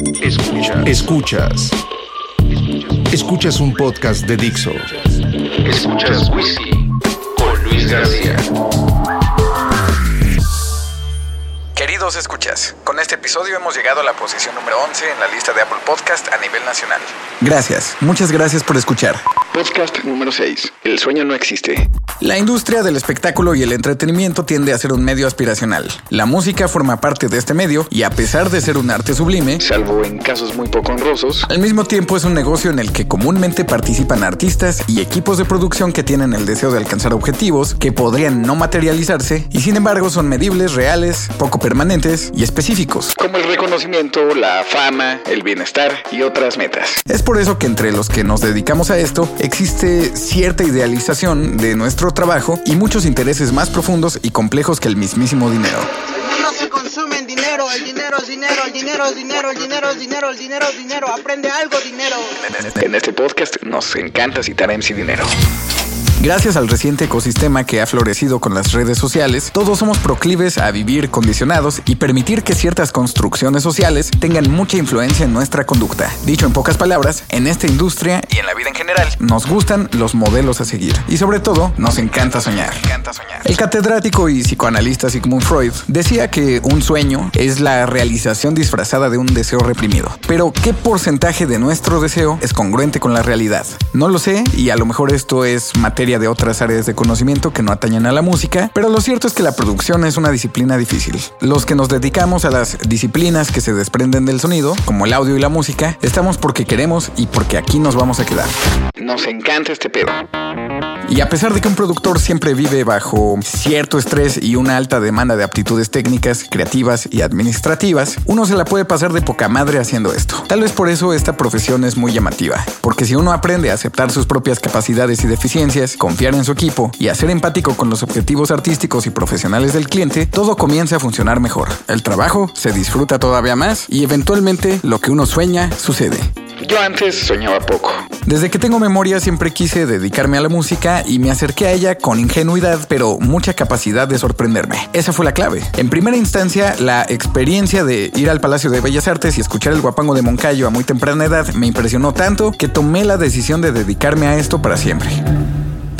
Escuchas. Escuchas. Escuchas un podcast de Dixo. Escuchas Whisky con Luis García. Queridos escuchas, con este episodio hemos llegado a la posición número 11 en la lista de Apple Podcast a nivel nacional. Gracias, muchas gracias por escuchar. Podcast número 6. El sueño no existe. La industria del espectáculo y el entretenimiento tiende a ser un medio aspiracional. La música forma parte de este medio y a pesar de ser un arte sublime, Salvo en casos muy poco honrosos, al mismo tiempo es un negocio en el que comúnmente participan artistas y equipos de producción que tienen el deseo de alcanzar objetivos que podrían no materializarse y sin embargo son medibles, reales, poco permanentes y específicos. como el reconocimiento, la fama, el bienestar y otras metas. Es por eso que entre los que nos dedicamos a esto existe cierta idealización de nuestro trabajo y muchos intereses más profundos y complejos que el mismísimo dinero. No se consume en dinero, el dinero es dinero, el dinero es dinero, el dinero es dinero, el dinero es dinero, aprende algo dinero. En este podcast nos encanta citar a MC Dinero. Gracias al reciente ecosistema que ha florecido con las redes sociales, todos somos proclives a vivir condicionados y permitir que ciertas construcciones sociales tengan mucha influencia en nuestra conducta. Dicho en pocas palabras, en esta industria y en la vida en general, nos gustan los modelos a seguir y sobre todo nos encanta soñar. El catedrático y psicoanalista Sigmund Freud decía que un sueño es la realización disfrazada de un deseo reprimido. Pero, ¿qué porcentaje de nuestro deseo es congruente con la realidad? No lo sé y a lo mejor esto es materia de otras áreas de conocimiento que no atañen a la música, pero lo cierto es que la producción es una disciplina difícil. Los que nos dedicamos a las disciplinas que se desprenden del sonido, como el audio y la música, estamos porque queremos y porque aquí nos vamos a quedar. Nos encanta este pedo. Y a pesar de que un productor siempre vive bajo cierto estrés y una alta demanda de aptitudes técnicas, creativas y administrativas, uno se la puede pasar de poca madre haciendo esto. Tal vez por eso esta profesión es muy llamativa, porque si uno aprende a aceptar sus propias capacidades y deficiencias, confiar en su equipo y a ser empático con los objetivos artísticos y profesionales del cliente, todo comienza a funcionar mejor. El trabajo se disfruta todavía más y eventualmente lo que uno sueña sucede. Yo antes soñaba poco. Desde que tengo memoria siempre quise dedicarme a la música y me acerqué a ella con ingenuidad, pero mucha capacidad de sorprenderme. Esa fue la clave. En primera instancia, la experiencia de ir al Palacio de Bellas Artes y escuchar el guapango de Moncayo a muy temprana edad me impresionó tanto que tomé la decisión de dedicarme a esto para siempre.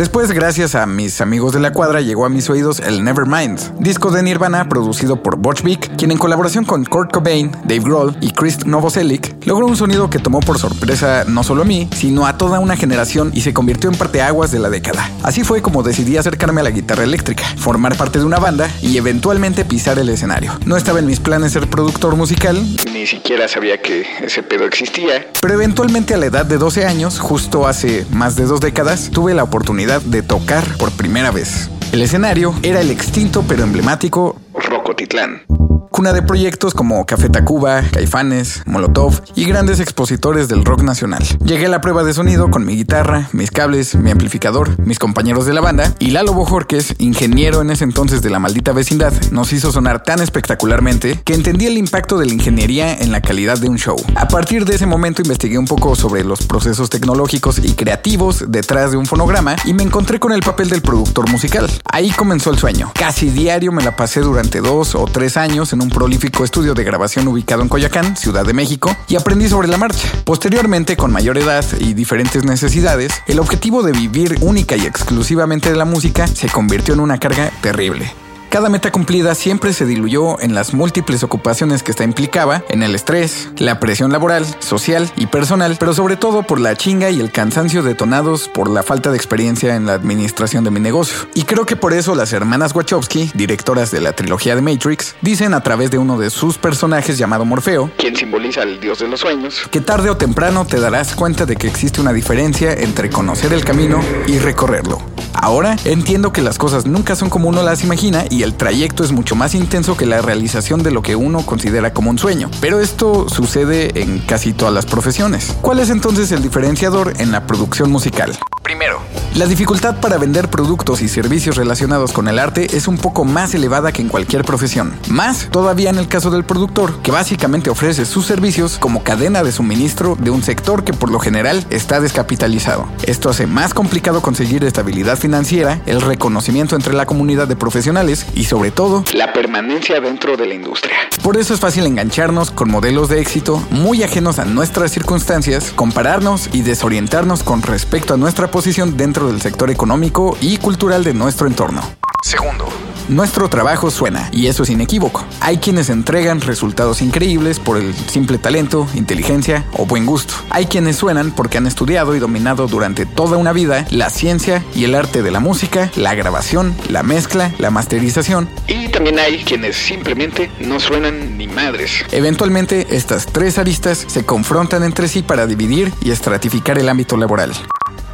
Después, gracias a mis amigos de la cuadra, llegó a mis oídos el Nevermind, disco de Nirvana producido por Butch Vig, quien en colaboración con Kurt Cobain, Dave Grohl y Chris Novoselic logró un sonido que tomó por sorpresa no solo a mí, sino a toda una generación y se convirtió en parteaguas de la década. Así fue como decidí acercarme a la guitarra eléctrica, formar parte de una banda y eventualmente pisar el escenario. No estaba en mis planes ser productor musical, Ni siquiera sabía que ese pedo existía. pero eventualmente a la edad de 12 años, justo hace más de dos décadas, tuve la oportunidad de tocar por primera vez. El escenario era el extinto pero emblemático Rocotitlán. Cuna de proyectos como Café Tacuba, Caifanes, Molotov y grandes expositores del rock nacional. Llegué a la prueba de sonido con mi guitarra, mis cables, mi amplificador, mis compañeros de la banda y Lalo Bojorques, ingeniero en ese entonces de la maldita vecindad, nos hizo sonar tan espectacularmente que entendí el impacto de la ingeniería en la calidad de un show. A partir de ese momento investigué un poco sobre los procesos tecnológicos y creativos detrás de un fonograma y me encontré con el papel del productor musical. Ahí comenzó el sueño. Casi diario me la pasé durante dos o tres años en un prolífico estudio de grabación ubicado en Coyacán, Ciudad de México, y aprendí sobre la marcha. Posteriormente, con mayor edad y diferentes necesidades, el objetivo de vivir única y exclusivamente de la música se convirtió en una carga terrible. Cada meta cumplida siempre se diluyó en las múltiples ocupaciones que esta implicaba, en el estrés, la presión laboral, social y personal, pero sobre todo por la chinga y el cansancio detonados por la falta de experiencia en la administración de mi negocio. Y creo que por eso las hermanas Wachowski, directoras de la trilogía de Matrix, dicen a través de uno de sus personajes llamado Morfeo, Quien simboliza al dios de los sueños. que tarde o temprano te darás cuenta de que existe una diferencia entre conocer el camino y recorrerlo. Ahora entiendo que las cosas nunca son como uno las imagina y el trayecto es mucho más intenso que la realización de lo que uno considera como un sueño. Pero esto sucede en casi todas las profesiones. ¿Cuál es entonces el diferenciador en la producción musical? Primero, La dificultad para vender productos y servicios relacionados con el arte es un poco más elevada que en cualquier profesión. Más todavía en el caso del productor, que básicamente ofrece sus servicios como cadena de suministro de un sector que por lo general está descapitalizado. Esto hace más complicado conseguir estabilidad financiera, el reconocimiento entre la comunidad de profesionales y sobre todo la permanencia dentro de la industria. Por eso es fácil engancharnos con modelos de éxito muy ajenos a nuestras circunstancias, compararnos y desorientarnos con respecto a nuestra posición dentro del sector económico y cultural de nuestro entorno. Segundo, nuestro trabajo suena, y eso es inequívoco. Hay quienes entregan resultados increíbles por el simple talento, inteligencia o buen gusto. Hay quienes suenan porque han estudiado y dominado durante toda una vida la ciencia y el arte de la música, la grabación, la mezcla, la masterización. Y también hay quienes simplemente no suenan ni madres. Eventualmente, estas tres aristas se confrontan entre sí para dividir y estratificar el ámbito laboral.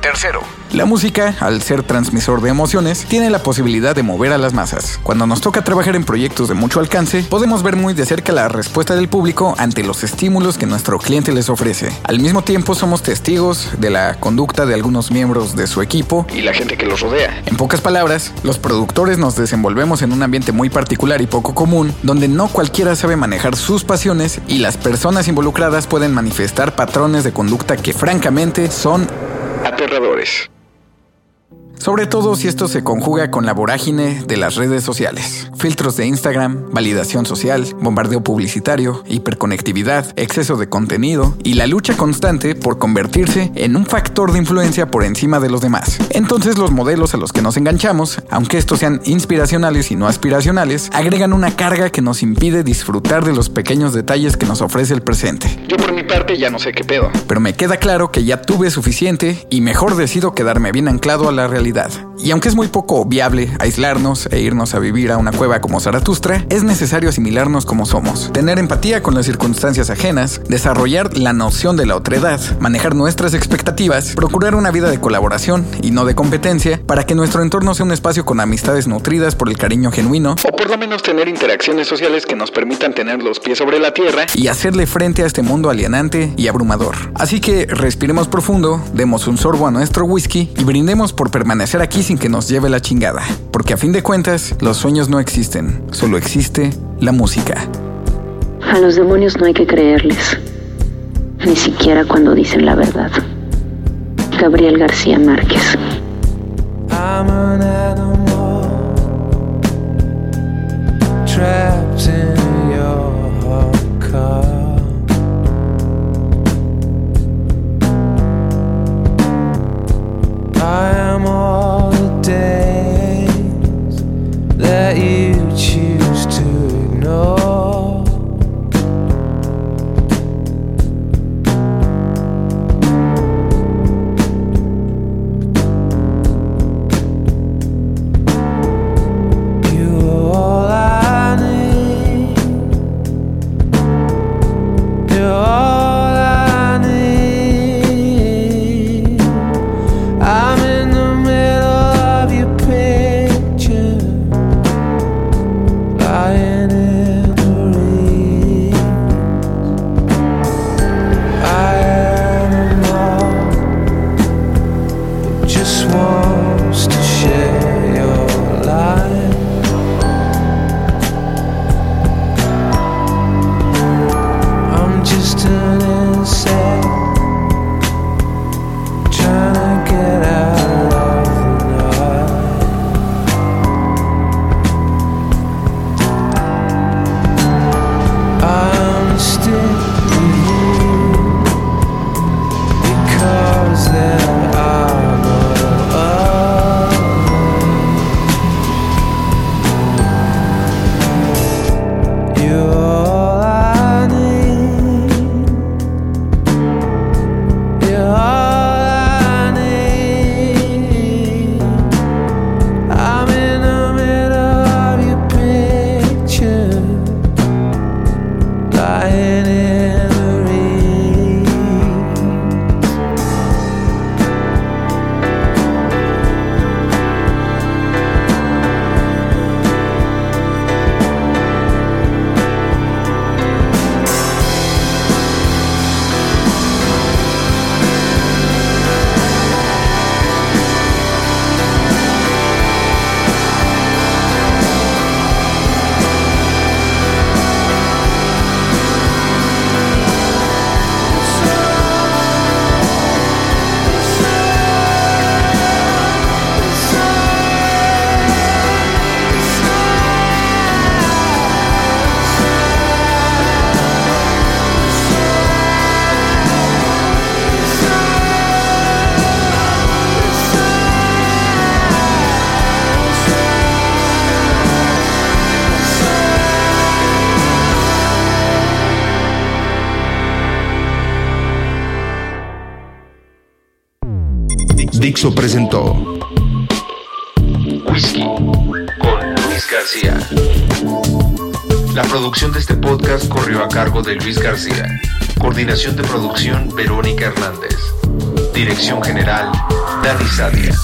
Tercero, La música, al ser transmisor de emociones, tiene la posibilidad de mover a las masas. Cuando nos toca trabajar en proyectos de mucho alcance, podemos ver muy de cerca la respuesta del público ante los estímulos que nuestro cliente les ofrece. Al mismo tiempo, somos testigos de la conducta de algunos miembros de su equipo. Y la gente que los rodea. En pocas palabras, los productores nos desenvolvemos en un ambiente muy particular y poco común, donde no cualquiera sabe manejar sus pasiones y las personas involucradas pueden manifestar patrones de conducta que francamente son Aterradores. Sobre todo si esto se conjuga con la vorágine de las redes sociales. Filtros de Instagram, validación social, bombardeo publicitario, hiperconectividad, exceso de contenido y la lucha constante por convertirse en un factor de influencia por encima de los demás. Entonces los modelos a los que nos enganchamos, aunque estos sean inspiracionales y no aspiracionales, agregan una carga que nos impide disfrutar de los pequeños detalles que nos ofrece el presente. Yo por mi parte ya no sé qué pedo. Pero me queda claro que ya tuve suficiente y mejor decido quedarme bien anclado a la realidad. realidad. Y aunque es muy poco viable aislarnos e irnos a vivir a una cueva como Zaratustra, es necesario asimilarnos como somos, tener empatía con las circunstancias ajenas, desarrollar la noción de la otredad, manejar nuestras expectativas, procurar una vida de colaboración y no de competencia para que nuestro entorno sea un espacio con amistades nutridas por el cariño genuino O por lo menos tener interacciones sociales que nos permitan tener los pies sobre la tierra y hacerle frente a este mundo alienante y abrumador. Así que respiremos profundo, demos un sorbo a nuestro whisky y brindemos por permanecer aquí sin que nos lleve la chingada. Porque a fin de cuentas, los sueños no existen, solo existe la música. A los demonios no hay que creerles, ni siquiera cuando dicen la verdad. Gabriel García Márquez. I'm an animal trapped in eu te Dixo presentó Whisky con Luis García. La producción de este podcast corrió a cargo de Luis García. Coordinación de producción Verónica Hernández. Dirección general Dani Sadia.